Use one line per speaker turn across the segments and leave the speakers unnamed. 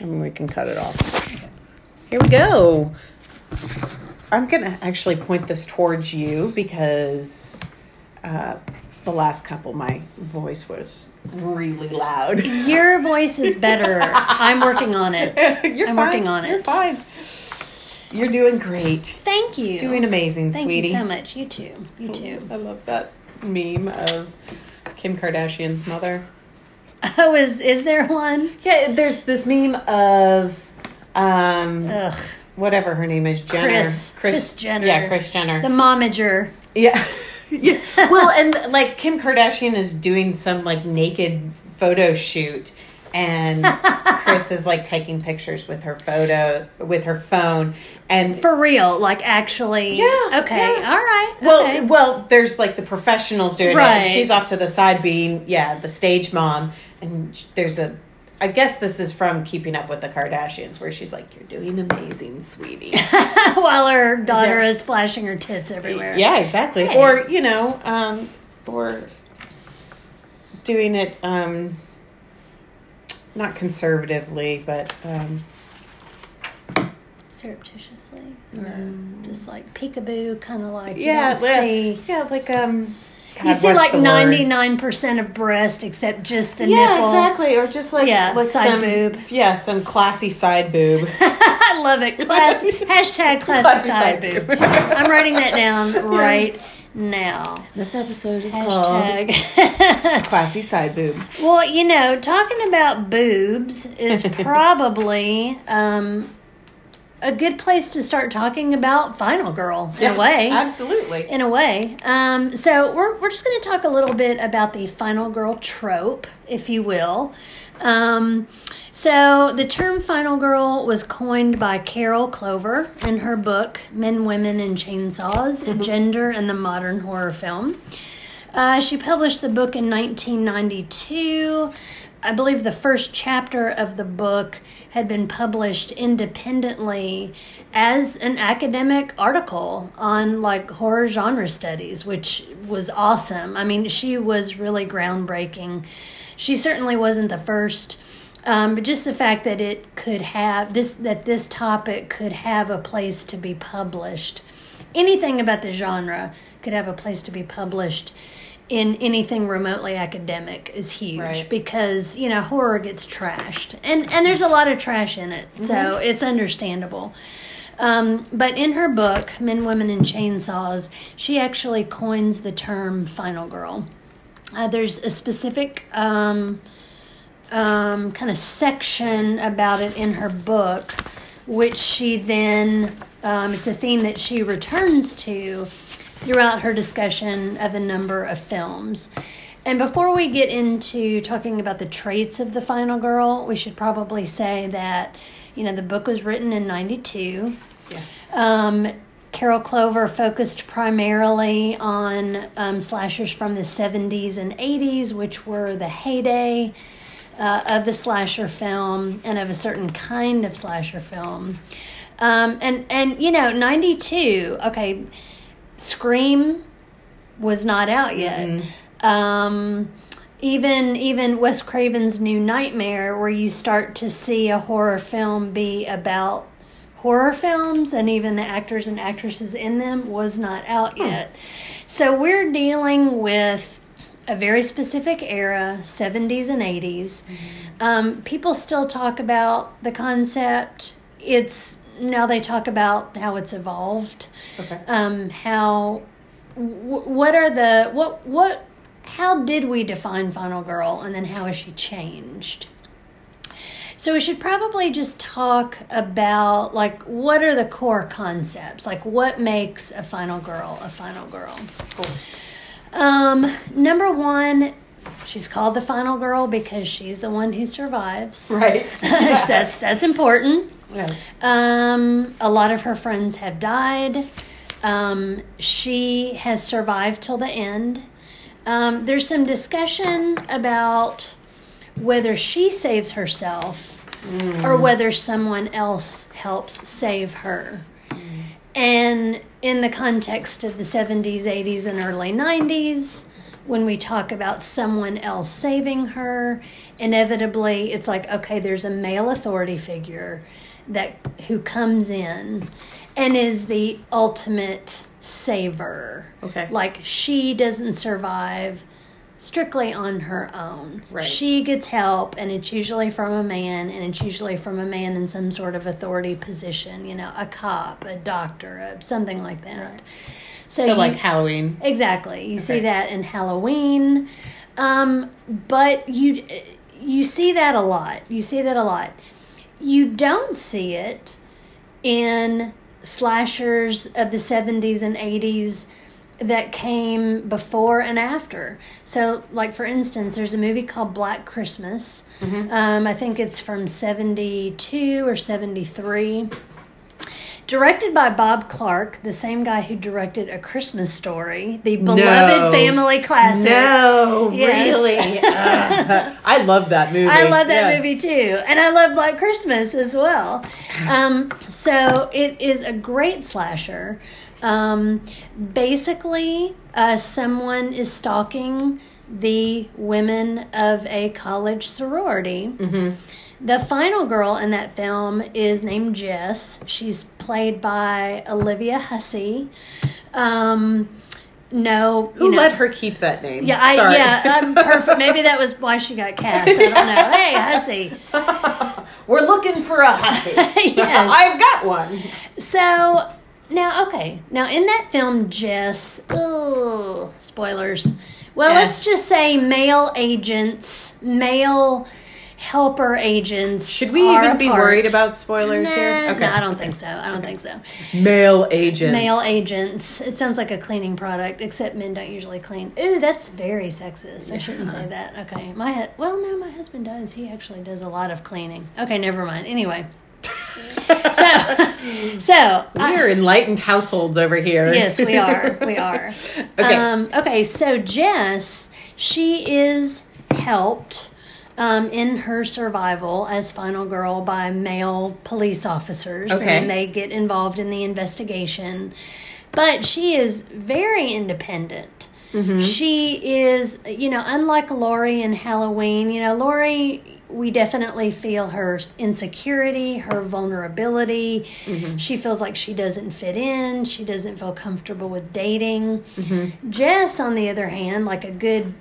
Mean, we can cut it off. Here we go. I'm gonna actually point this towards you because uh, the last couple, my voice was really loud.
Your voice is better. I'm working on it.
You're
I'm
fine.
working on
You're
it.
fine. You're doing great.
Thank you.
Doing amazing,
Thank
sweetie.
Thank you so much. You too. You too.
I love that meme of Kim Kardashian's mother.
Oh, is is there one?
Yeah, there's this meme of um
Ugh.
whatever her name is, Jenner.
Kris- Kris Jenner.
Yeah, Kris Jenner.
The momager.
yeah. yeah. Well, and like Kim Kardashian is doing some like naked photo shoot and Kris is like taking pictures with her photo with her phone and
For real, like actually.
Yeah,
Okay.
yeah.
All right.
Well,
okay.
well, there's like the professionals doing it.
Right.
And she's off to the side being, yeah, the stage mom. And there's a, I guess this is from Keeping Up with the Kardashians, where she's like, "You're doing amazing, sweetie."
While her daughter
Yeah.
is flashing her tits everywhere.
yeah, exactly.
Hey.
Or you know, um, or doing it, um, not conservatively, but um,
Surreptitiously. Or just like peekaboo, kind of like.
yeah,
don't see-
yeah, like um,
You see like ninety nine percent of breast except just the
Yeah,
nipple.
exactly. Or just like
Yeah,
like
side
some
boob.
yeah, some classy side boob.
I love it. Class hashtag classy,
Classy
side
side
boob. I'm writing that down right now.
This episode is
Hashtag.
classy side boob.
well, you know, talking about boobs is probably um, a good place to start talking about Final Girl in a way.
absolutely.
in a way. Um, so we're, we're just going to talk a little bit about the final girl trope, if you will. Um, so the term final girl was coined by Carol Clover in her book Men, Women, and Chainsaws: Gender and the Modern Horror Film. Uh, she published the book in 1992. I believe the first chapter of the book had been published independently as an academic article on like horror genre studies, which was awesome. I mean, she was really groundbreaking. She certainly wasn't the first. Um, but just the fact that it could have this, that this topic could have a place to be published, anything about the genre could have a place to be published in anything remotely academic is huge
Right.
because you know horror gets trashed. And and there's a lot of trash in it so it's understandable. Um, but in her book men women and chainsaws she actually coins the term final girl. Uh, there's a specific um, um, kind of section about it in her book, which she then, um, it's a theme that she returns to throughout her discussion of a number of films. And before we get into talking about the traits of the final girl, we should probably say that, you know, the book was written in 92.
Yeah.
Um, Carol Clover focused primarily on um, slashers from the 70s and 80s, which were the heyday uh, of the slasher film and of a certain kind of slasher film. Um, and, and, you know, 92, okay, Scream was not out yet. Um, even even Wes Craven's New Nightmare, where you start to see a horror film be about horror films and even the actors and actresses in them was not out yet. So we're dealing with a very specific era, 70s and 80s. Um, people still talk about the concept. It's now they talk about how it's evolved
Okay.
um, how w- what are the what what how did we define final girl and then how has she changed? So we should probably just talk about like what are the core concepts? Like what makes a final girl a final girl? Um, number one she's called the final girl because she's the one who survives.
Right.
that's that's important
Yeah.
um, a lot of her friends have died. Um, she has survived till the end. Um, there's some discussion about whether she saves herself or whether someone else helps save her. And in the context of the 70s, 80s, and early 90s, when we talk about someone else saving her, inevitably it's like, okay, there's a male authority figure that who comes in and is the ultimate saver.
Okay.
Like she doesn't survive strictly on her own.
Right.
She gets help and it's usually from a man and it's usually from a man in some sort of authority position, you know, a cop, a doctor, a, something like that. Right.
So,
you-
like Halloween.
Exactly. You see that in Halloween. Um, but you you see that a lot. You see that a lot. You don't see it in slashers of the 70s and 80s that came before and after. So, like for instance, there's a movie called Black Christmas. Um, I think it's from 72 or 73 directed by Bob Clark, the same guy who directed A Christmas Story, the beloved
No.
family classic.
No,
Yes.
really. Uh, I love that movie.
I love that
Yeah.
movie too, and I love Black Christmas as well. Um, so it is a great slasher. Um, basically, uh, someone is stalking the women of a college sorority.
Mm-hmm.
The final girl in that film is named Jess. She's played by Olivia Hussey. Um, no,
Who
you know,
let her keep that name?
yeah, I,
Sorry.
yeah, I'm perfect. Maybe that was why she got cast. I don't know. Hey, Hussey.
We're looking for a hussy.
Yes.
I've got one.
So now, okay, now in that film, Jess. Ugh, spoilers. Well,
Yeah.
let's just say male agents, male helper agents.
Should we
are
even be
part.
worried about spoilers
Nah,
here?
No, I don't think so. I don't think so.
Male agents.
Male agents. It sounds like a cleaning product, except men don't usually clean. Ooh, that's very sexist. I shouldn't say that. Okay, my hu- well, no, my husband does. He actually does a lot of cleaning. Okay, never mind. Anyway, so so
We're enlightened households over here.
yes, we are. We are.
Okay.
Um, okay. So Jess, she is helped um, in her survival as final girl by male police officers,
Okay.
and they get involved in the investigation. But she is very independent.
Mm-hmm.
She is, you know, unlike Laurie in Halloween. You know, Laurie, we definitely feel her insecurity, her vulnerability.
Mm-hmm.
She feels like she doesn't fit in. She doesn't feel comfortable with dating.
Mm-hmm.
Jess, on the other hand, like a good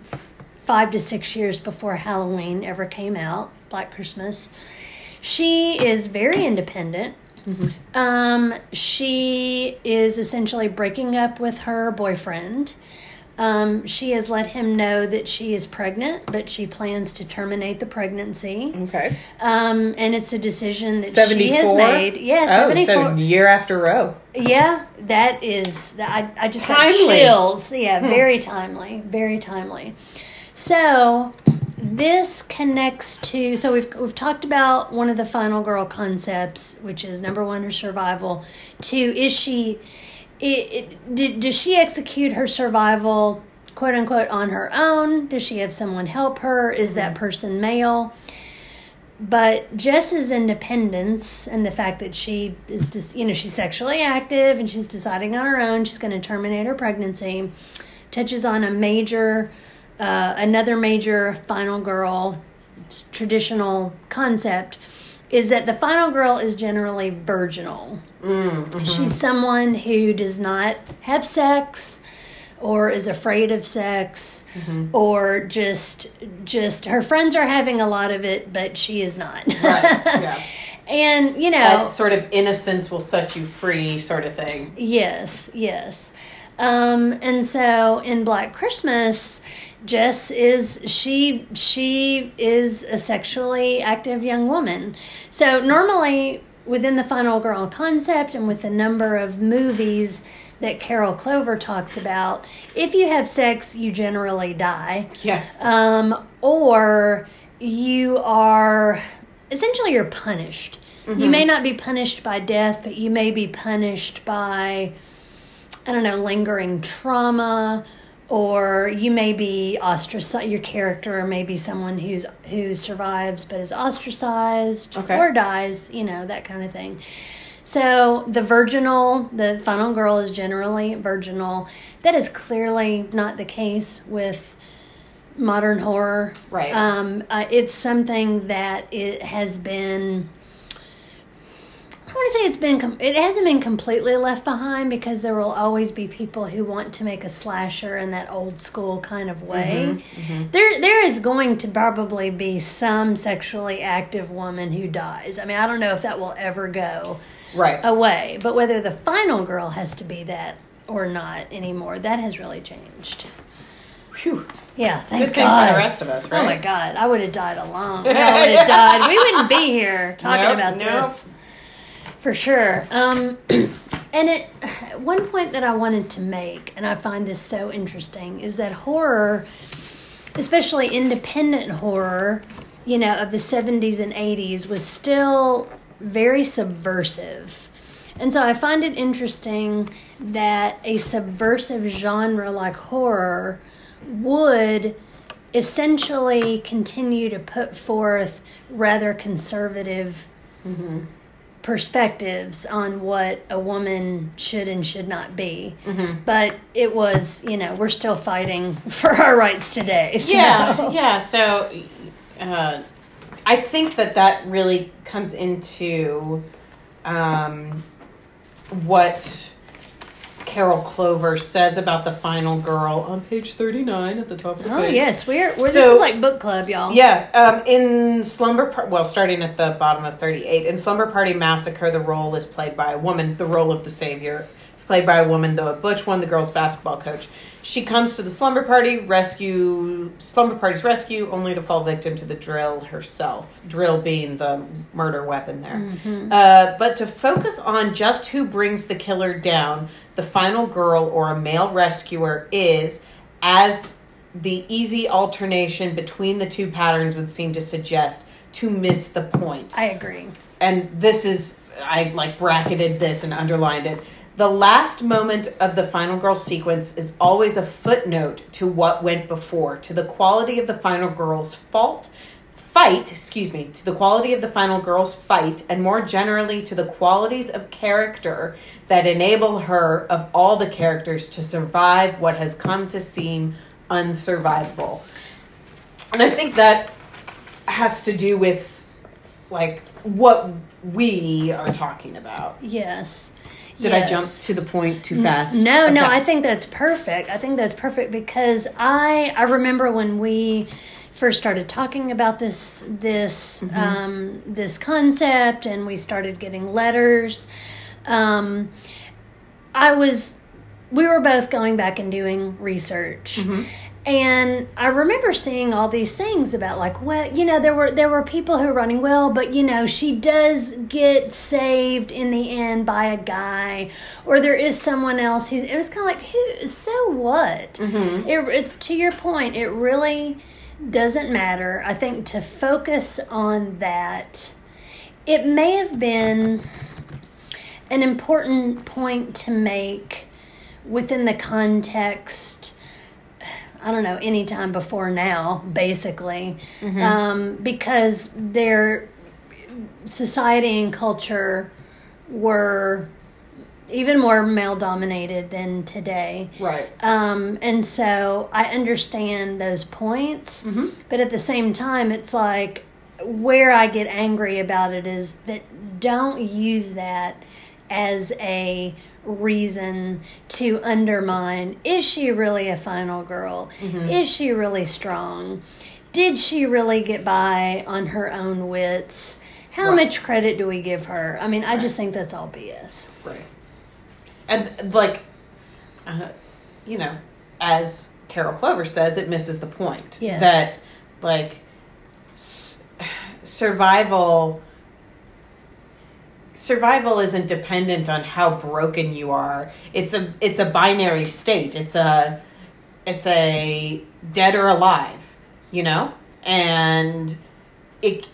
five to six years before Halloween ever came out, Black Christmas, she is very independent. Um, she is essentially breaking up with her boyfriend. Um, she has let him know that she is pregnant, but she plans to terminate the pregnancy.
Okay.
Um, and it's a decision that she has made. Yeah,
Oh,
74.
so year after Roe.
Yeah, that is. I, I just got chills. Yeah, very timely. Very timely. So this connects to. So we've we've talked about one of the final girl concepts, which is number one, her survival. Two, is she? It, it, did, does she execute her survival, quote unquote, on her own? Does she have someone help her? Is that mm-hmm. person male? but Jess's independence and the fact that she is just, you know, she's sexually active and she's deciding on her own she's going to terminate her pregnancy touches on a major, uh, another major final girl traditional concept is that the final girl is generally virginal. She's someone who does not have sex or is afraid of sex or just just her friends are having a lot of it but she is not
Right. Yeah.
and you know
that sort of innocence will set you free, sort of thing.
yes yes um and so in black christmas jess is she she is a sexually active young woman so normally within the final girl concept and with the number of movies that carol clover talks about if you have sex you generally die
Yeah.
um, or you are essentially you're punished. You may not be punished by death, but you may be punished by I don't know lingering trauma, or you may be ostracized. Your character may be someone who's who survives but is ostracized
Okay.
or dies. You know that kind of thing. So the virginal, the final girl is generally virginal. That is clearly not the case with modern horror.
Right.
Um, uh, it's something that it has been. I want to say it's been. Com- it hasn't been completely left behind because there will always be people who want to make a slasher in that old school kind of way. Mm-hmm, mm-hmm. There, there is going to probably be some sexually active woman who dies. I mean, I don't know if that will ever go
Right.
away, but whether the final girl has to be that or not anymore, that has really changed.
Phew.
Yeah, thank
Good thing
God.
for the rest of us, right?
Oh my God, I would have died alone. I would have died. We wouldn't be here talking
Nope,
about
nope.
this for sure. Um, and it, one point that I wanted to make, and I find this so interesting, is that horror, especially independent horror, you know, of the 70s and 80s, was still very subversive. And so I find it interesting that a subversive genre like horror would essentially continue to put forth rather conservative perspectives on what a woman should and should not be. But it was, you know, we're still fighting for our rights today. So.
Yeah, yeah. So, uh, I think that that really comes into um, what Carol Clover says about the final girl on page thirty-nine at the top of the
Oh
page.
Oh, yes, we're, we're this is like book club, y'all.
Yeah, um, in Slumber Par- well, starting at the bottom of 38, in Slumber Party Massacre, the role is played by a woman, the role of the savior. It's played by a woman, the butch one, the girl's basketball coach. She comes to the slumber party, rescue, slumber party's rescue, only to fall victim to the drill herself. Drill being the murder weapon there. Uh, but to focus on just who brings the killer down, the final girl or a male rescuer is, as the easy alternation between the two patterns would seem to suggest, to miss the point
I agree.
and this is I like bracketed this and underlined it. The last moment of the final girl sequence is always a footnote to what went before, to the quality of the final girl's fault fight, excuse me, to the quality of the final girl's fight and more generally to the qualities of character that enable her of all the characters to survive what has come to seem unsurvivable. And I think that has to do with like what we are talking about.
Yes.
Did I jump to the point too fast?
No, no, I think that's perfect. I think that's perfect because I I remember when we first started talking about this this
Mm-hmm.
um, this concept and we started getting letters. Um, I was we were both going back and doing research.
Mm-hmm.
And I remember seeing all these things about like, well, you know, there were there were people who were running well, but you know, she does get saved in the end by a guy, or there is someone else who's. It was kind of like, who? So what?
Mm-hmm.
It, it's to your point. It really doesn't matter. I think to focus on that, it may have been an important point to make within the context I don't know, any time before now, basically, um, because their society and culture were even more male dominated than today.
Right.
Um, and so I understand those points, but at the same time, it's like where I get angry about it is that don't use that as a reason to undermine is she really a final girl? Is she really strong? Did she really get by on her own wits? How
Right.
much credit do we give her? I mean, I just think that's all BS.
Right. And like, uh, you know, as Carol Clover says, it misses the point.
Yes.
That like s- survival. Survival isn't dependent on how broken you are. It's a it's a binary state. It's a it's a dead or alive, you know? And it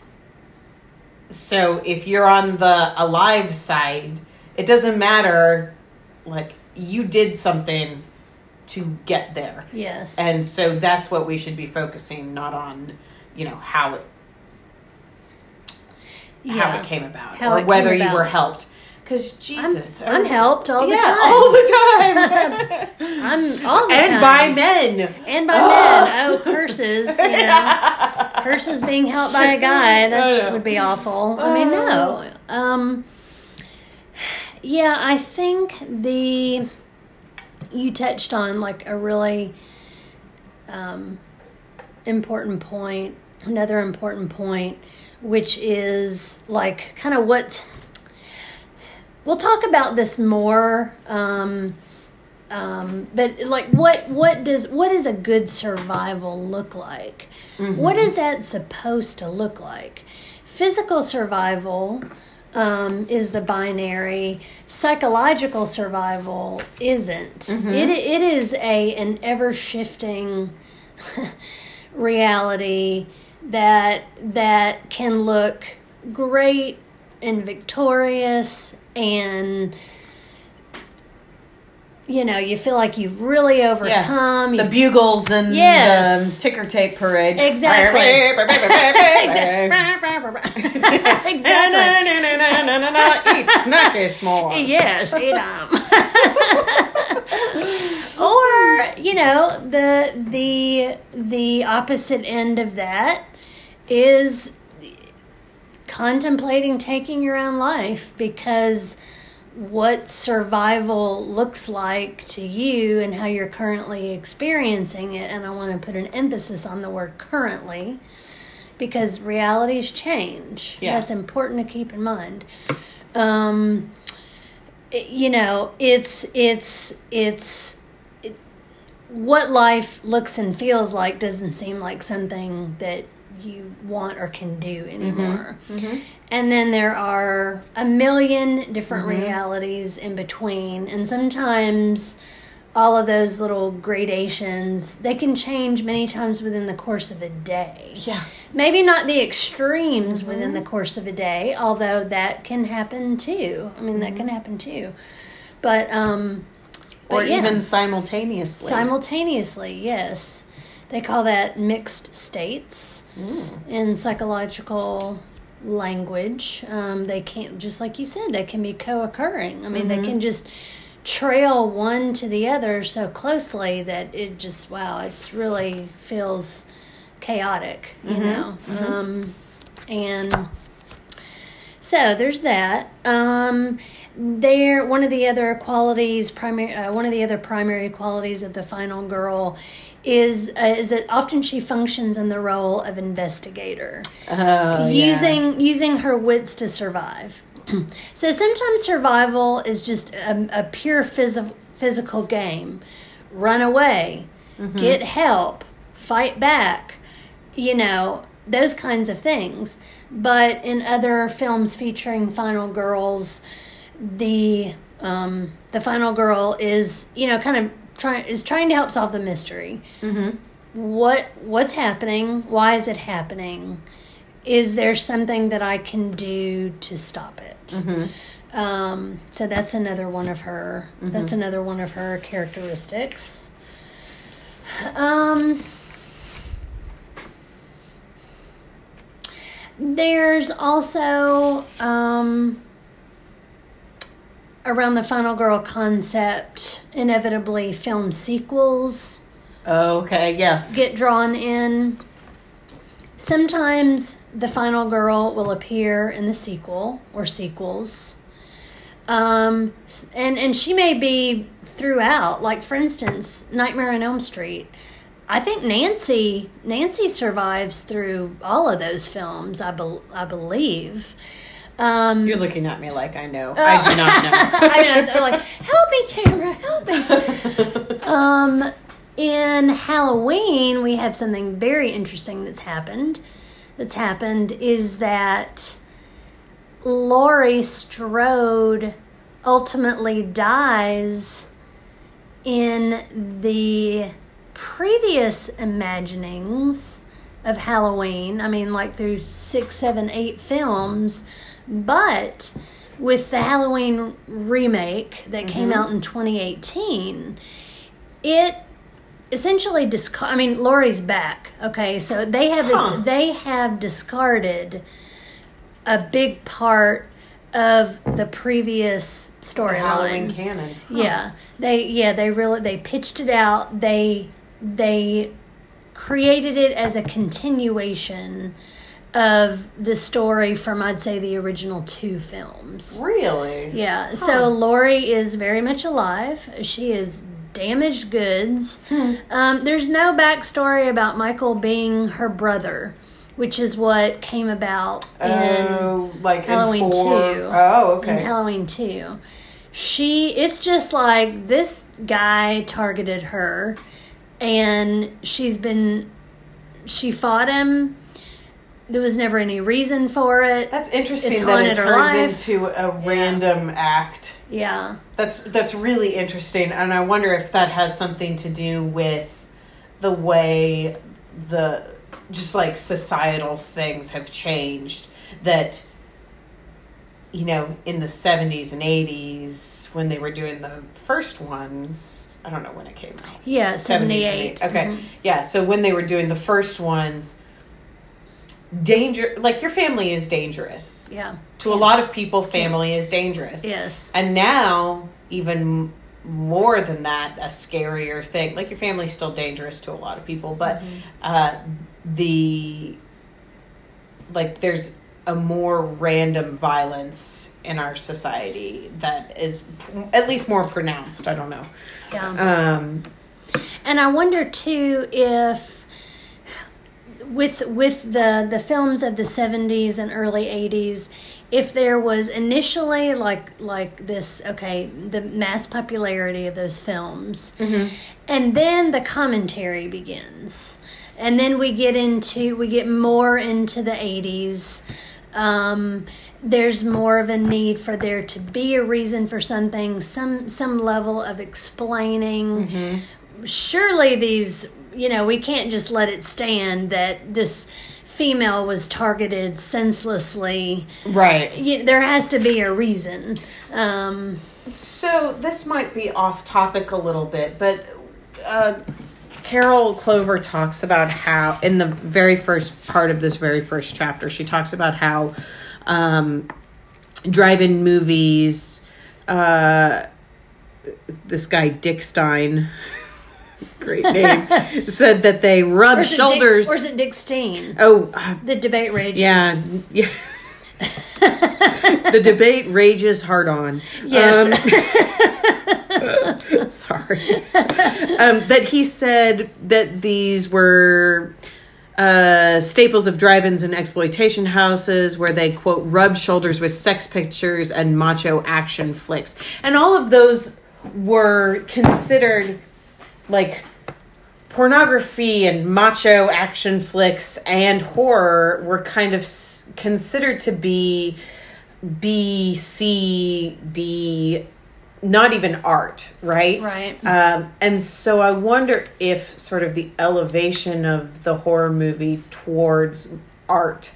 so if you're on the alive side, it doesn't matter like you did something to get there.
Yes.
And so that's what we should be focusing not on, you know, how it how it came about
How
or whether
came
you
about.
were helped. Because Jesus,
I'm helped all the
yeah,
time.
all the time,
I'm all the
and
time.
by men.
And by men. Oh, curses. You know. curses being helped by a guy. That would be awful. I mean, no. Um, yeah, I think the. You touched on like a really um, important point, another important point, which is like kind of what. We'll talk about this more. Um, um, but like what what does what does a good survival look like? What is that supposed to look like? Physical survival um, is the binary. Psychological survival isn't. It, it is a an ever shifting reality that that can look great and victorious and you know you feel like you've really overcome
the
you've
bugles and
Yes.
the ticker tape parade.
Exactly.
exactly.
exactly
Eat snacky s'mores.
yes eat 'em. or you know the the the opposite end of that is contemplating taking your own life because what survival looks like to you and how you're currently experiencing it and I want to put an emphasis on the word currently because realities change.
Yeah.
That's important to keep in mind. Um, you know, it's it's it's it, what life looks and feels like doesn't seem like something that you want or can do mm-hmm. anymore. Mm-hmm. And then there are a million different mm-hmm. realities in between, and sometimes all of those little gradations they can change many times within the course of a day.
Yeah.
maybe not the extremes within the course of a day although that can happen too. I mean that can happen too. But um
Or
but yeah,
even simultaneously.
simultaneously yes they call that mixed states in psychological language. Um, they can't just like you said they can be co-occurring. I mean they can just trail one to the other so closely that it just wow it's really feels chaotic you know? Um, and so there's that. Um, there one of the other qualities primary uh, one of the other primary qualities of the final girl is uh, is that often she functions in the role of investigator
Oh, yeah.
using using her wits to survive. so sometimes survival is just a, a pure phys- physical game. Run away, get help, fight back, you know, those kinds of things. But in other films featuring final girls, the um, the final girl is you know kind of trying is trying to help solve the mystery. What what's happening? Why is it happening? Is there something that I can do to stop it? Um, so that's another one of her. That's another one of her characteristics. Um, there's also um, around the final girl concept. Inevitably, film sequels
Oh, okay, yeah.
get drawn in. Sometimes the final girl will appear in the sequel or sequels. Um, and, and she may be throughout, like for instance, Nightmare on Elm Street. I think Nancy Nancy survives through all of those films. I bel I believe. Um,
You're looking at me like I know. I do not know.
I know. They're like, help me, Tamara, help me. um, in Halloween, we have something very interesting that's happened. That's happened is that Laurie Strode ultimately dies in the previous imaginings of Halloween. I mean, like through six, seven, eight films, but with the Halloween remake that came mm-hmm. out in 2018, it essentially discard. I mean, Laurie's back. Okay, so they have
Huh.
they have discarded a big part of the previous
The Halloween
storyline.
canon. Huh.
Yeah, they yeah they really they pitched it out. They they created it as a continuation of the story from I'd say the original two films.
Really?
Yeah, so Laurie is very much alive. She is damaged goods. Um, there's no backstory about Michael being her brother, which is what came about in
Oh, like
Halloween
in.
2.
Oh,
in
okay.
Halloween 2. She, it's just like this guy targeted her and she's been, she fought him. There was never any reason for it.
That's interesting
It's
that it turns
life.
into a random act.
Yeah.
That's that's really interesting, and I wonder if that has something to do with the way the just like societal things have changed. That you know, in the seventies and eighties, when they were doing the first ones, I don't know when it came out.
Yeah,
70s and
78.
80s. Okay.
Mhm.
Yeah. So when they were doing the first ones, danger, like your family is dangerous.
Yeah.
To a lot of people, family is dangerous.
Yes.
And now, even more than that, a scarier thing. Like your family's still dangerous to a lot of people, but uh, the like there's a more random violence in our society that is p- at least more pronounced. I don't know.
Yeah.
Um,
And I wonder too if with with the the films of the 70s and early 80s if there was initially like like this okay the mass popularity of those films and then the commentary begins. And then we get into we get more into the 80s um, there's more of a need for there to be a reason for something some some level of explaining. Surely these you know we can't just let it stand that this female was targeted senselessly
right.
you, there has to be a reason um,
So this might be off topic a little bit, but uh, Carol Clover talks about how, in the very first part of this very first chapter, she talks about how um, drive-in movies. Uh, this guy Dick Stein, great name, said that they rub shoulders.
Dick, or is it Dick Steen
oh, uh,
the debate rages
yeah, yeah. the debate rages hard on.
yes
Um, sorry. Um, that he said that these were uh, staples of drive-ins and exploitation houses where they quote rub shoulders with sex pictures and macho action flicks, and all of those were considered like pornography and macho action flicks and horror were kind of s- considered to be B, C, D, not even art, right?
Right.
Um, and so I wonder if sort of the elevation of the horror movie towards art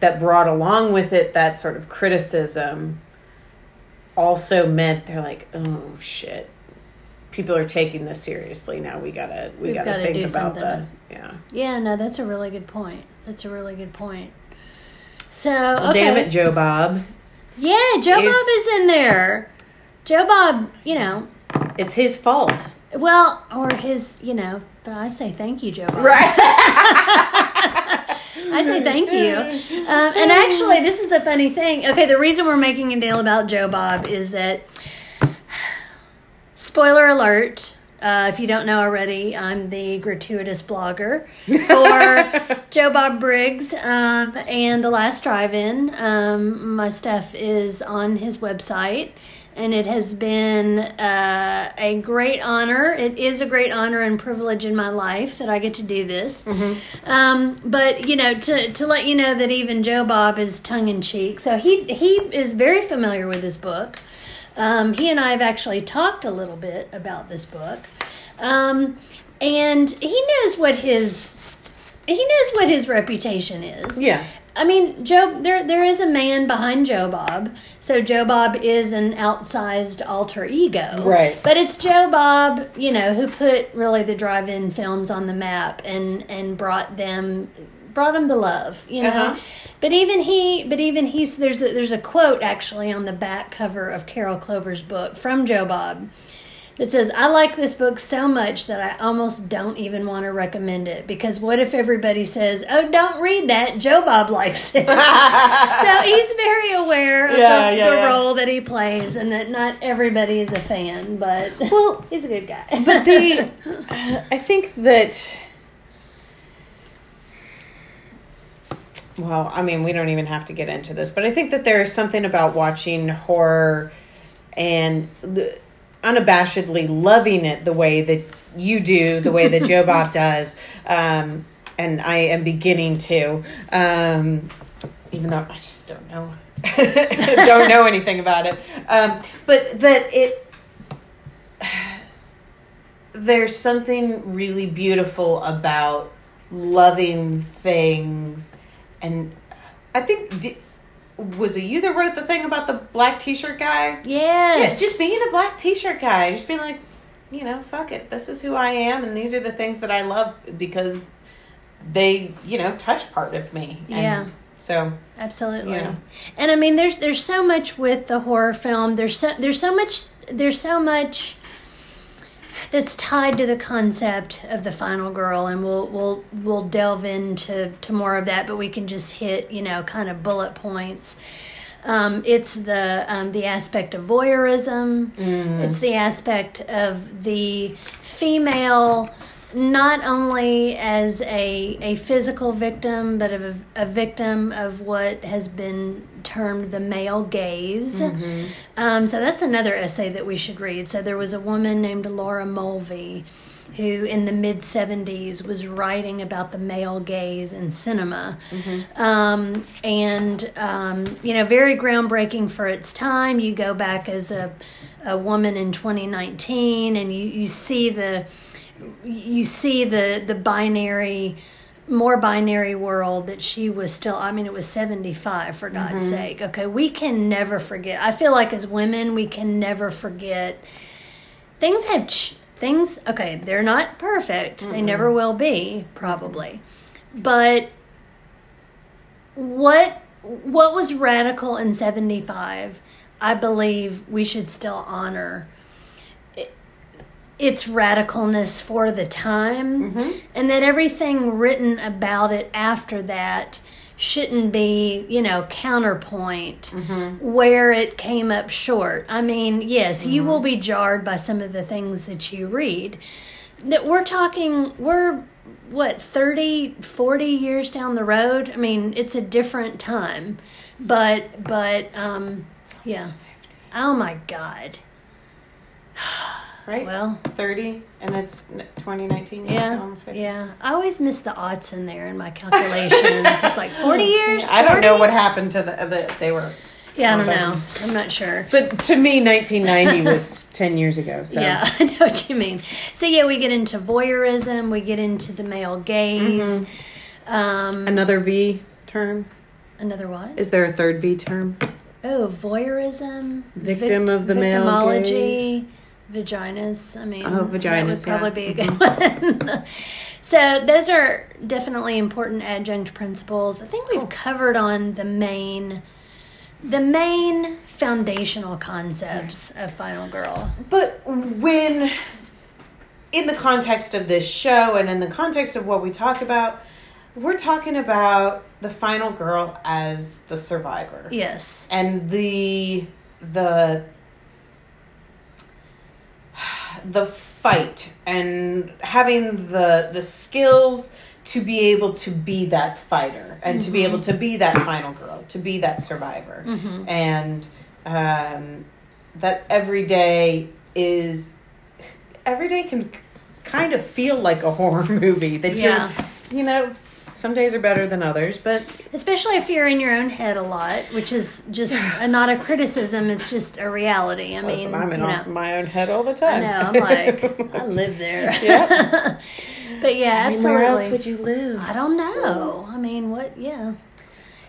that brought along with it that sort of criticism also meant they're like, oh shit. People are taking this seriously now. We gotta we
We've
gotta,
gotta
think about
something.
the yeah.
yeah no that's a really good point that's a really good point so
Well,
okay
Damn it, Joe Bob.
yeah joe bob is in there joe bob you know
It's his fault.
well or his you know but i say thank you joe bob
Right.
I say thank you. Um, and actually, this is the funny thing. Okay, the reason we're making a deal about Joe Bob is that, spoiler alert, uh, if you don't know already, I'm the gratuitous blogger for Joe Bob Briggs um, and The Last Drive In. Um, my stuff is on his website. And it has been uh, a great honor. It is a great honor and privilege in my life that I get to do this. Um, but you know, to to let you know that even Joe Bob is tongue in cheek. So he he is very familiar with this book. Um, he and I have actually talked a little bit about this book, um, and he knows what his he knows what his reputation is.
yeah.
I mean, Joe, there there is a man behind Joe Bob. So Joe Bob is an outsized alter ego.
Right.
But it's Joe Bob, you know, who put really the drive-in films on the map and and brought them brought him the love, you know.
Uh-huh.
But even he, but even he's there's a, there's a quote actually on the back cover of Carol Clover's book from Joe Bob that says, "I like this book so much that I almost don't even want to recommend it because what if everybody says, "Oh, don't read that. Joe Bob likes it." so he's very aware of
Yeah,
the,
yeah,
the
yeah.
role that he plays and that not everybody is a fan, but
Well,
he's a good guy.
but the I think that well, I mean, we don't even have to get into this, but I think that there is something about watching horror and unabashedly loving it the way that you do, the way that Joe Bob does, um, and I am beginning to, um, even though I just don't know, don't know anything about it, um, but that it there's something really beautiful about loving things and i think was it you that wrote the thing about the black t-shirt guy
yes.
yeah just being a black t-shirt guy just being like you know fuck it this is who i am and these are the things that i love because they you know touch part of me and
Yeah.
so
Absolutely.
Yeah.
And I mean there's there's so much with the horror film. There's so there's so much there's so much that's tied to the concept of the final girl and we'll we'll we'll delve into to more of that, but we can just hit, you know, kind of bullet points. Um, it's the um, the aspect of voyeurism. It's the aspect of the female, not only as a a physical victim, but of a, a victim of what has been termed the male gaze. Um, so that's another essay that we should read. So there was a woman named Laura Mulvey who in the mid 70s was writing about the male gaze in cinema. Um, and, um, you know, very groundbreaking for its time. You go back as a, a woman in 2019 and you, you see the you see the the binary more binary world that she was still i mean it was 75 for god's sake okay we can never forget i feel like as women we can never forget things have ch- things okay they're not perfect. They never will be probably. But what what was radical in 75 i believe we should still honor it- its radicalness for the time mm-hmm. and that everything written about it after that shouldn't be you know counterpoint where it came up short. I mean yes you will be jarred by some of the things that you read. That we're talking we're what 30 40 years down the road? I mean it's a different time. But but um yeah. Oh my god
right
well
30 and it's 2019 yeah,
yeah
almost 50
yeah i always miss the odds in there in my calculations it's like 40 years
i don't know what happened to the, the they were
yeah i don't know i'm not sure
But to me, 1990 was 10 years ago. So
Yeah, I know what you mean. So yeah, we get into voyeurism, we get into the male gaze.
Mm-hmm.
Um,
another V term.
another what?
Is there a third V term?
Oh, voyeurism,
Victim of the male
victimology, vaginas. I mean,
Oh, vaginas,
That would probably
yeah.
be a good mm-hmm. one. so those are definitely important adjunct principles. I think we've covered on the main, the main foundational concepts of Final Girl.
But when, in the context of this show and in the context of what we talk about, we're talking about the final girl as the survivor.
Yes.
and the the the fight and having the the skills to be able to be that fighter and to be able to be that final girl to be that survivor. And um, that every day is every day can kind of feel like a horror movie that
Yeah.
you're you know some days are better than others but
Especially if you're in your own head a lot, which is just a, not a criticism, it's just a reality. I mean,
I'm in
you know,
my own head all the
I
time.
know, I'm like, I live there.
Yeah.
but yeah,
I mean,
absolutely.
where else would you live?
I don't know. I mean, what, yeah.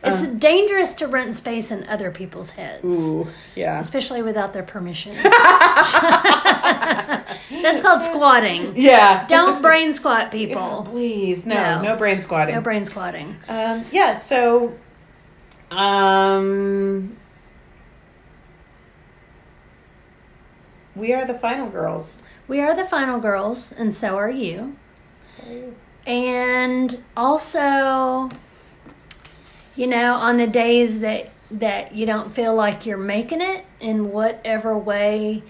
It's
Uh.
dangerous to rent space in other people's heads.
Ooh, yeah.
Especially without their permission. That's called squatting.
Yeah.
Don't brain squat people.
please, no,
No.
no, brain squatting.
No brain squatting.
Um, yeah, so um, we are the final girls.
We are the final girls, and so are you. And also, you know, on the days that that you don't feel like you're making it in whatever way,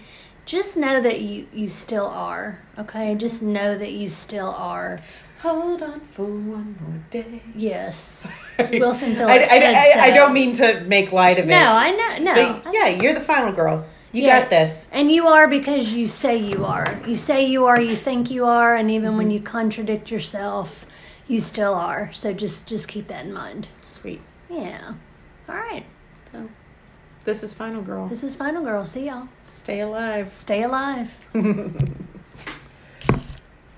just know that you you still are. Okay, just know that you still are.
Hold on for one more day.
Yes. Wilson
I,
Phillips
I,
said
I, I
so.
don't mean to make light of it.
No, I know. No.
But yeah, you're the final girl. You
Yeah.
got this.
And you are because you say you are. You say you are, you think you are, and even
Mm-hmm.
when you contradict yourself, you still are. So just just keep that in mind.
Sweet.
Yeah. All right.
So this is final girl.
This is Final Girl. See y'all.
Stay alive.
Stay alive.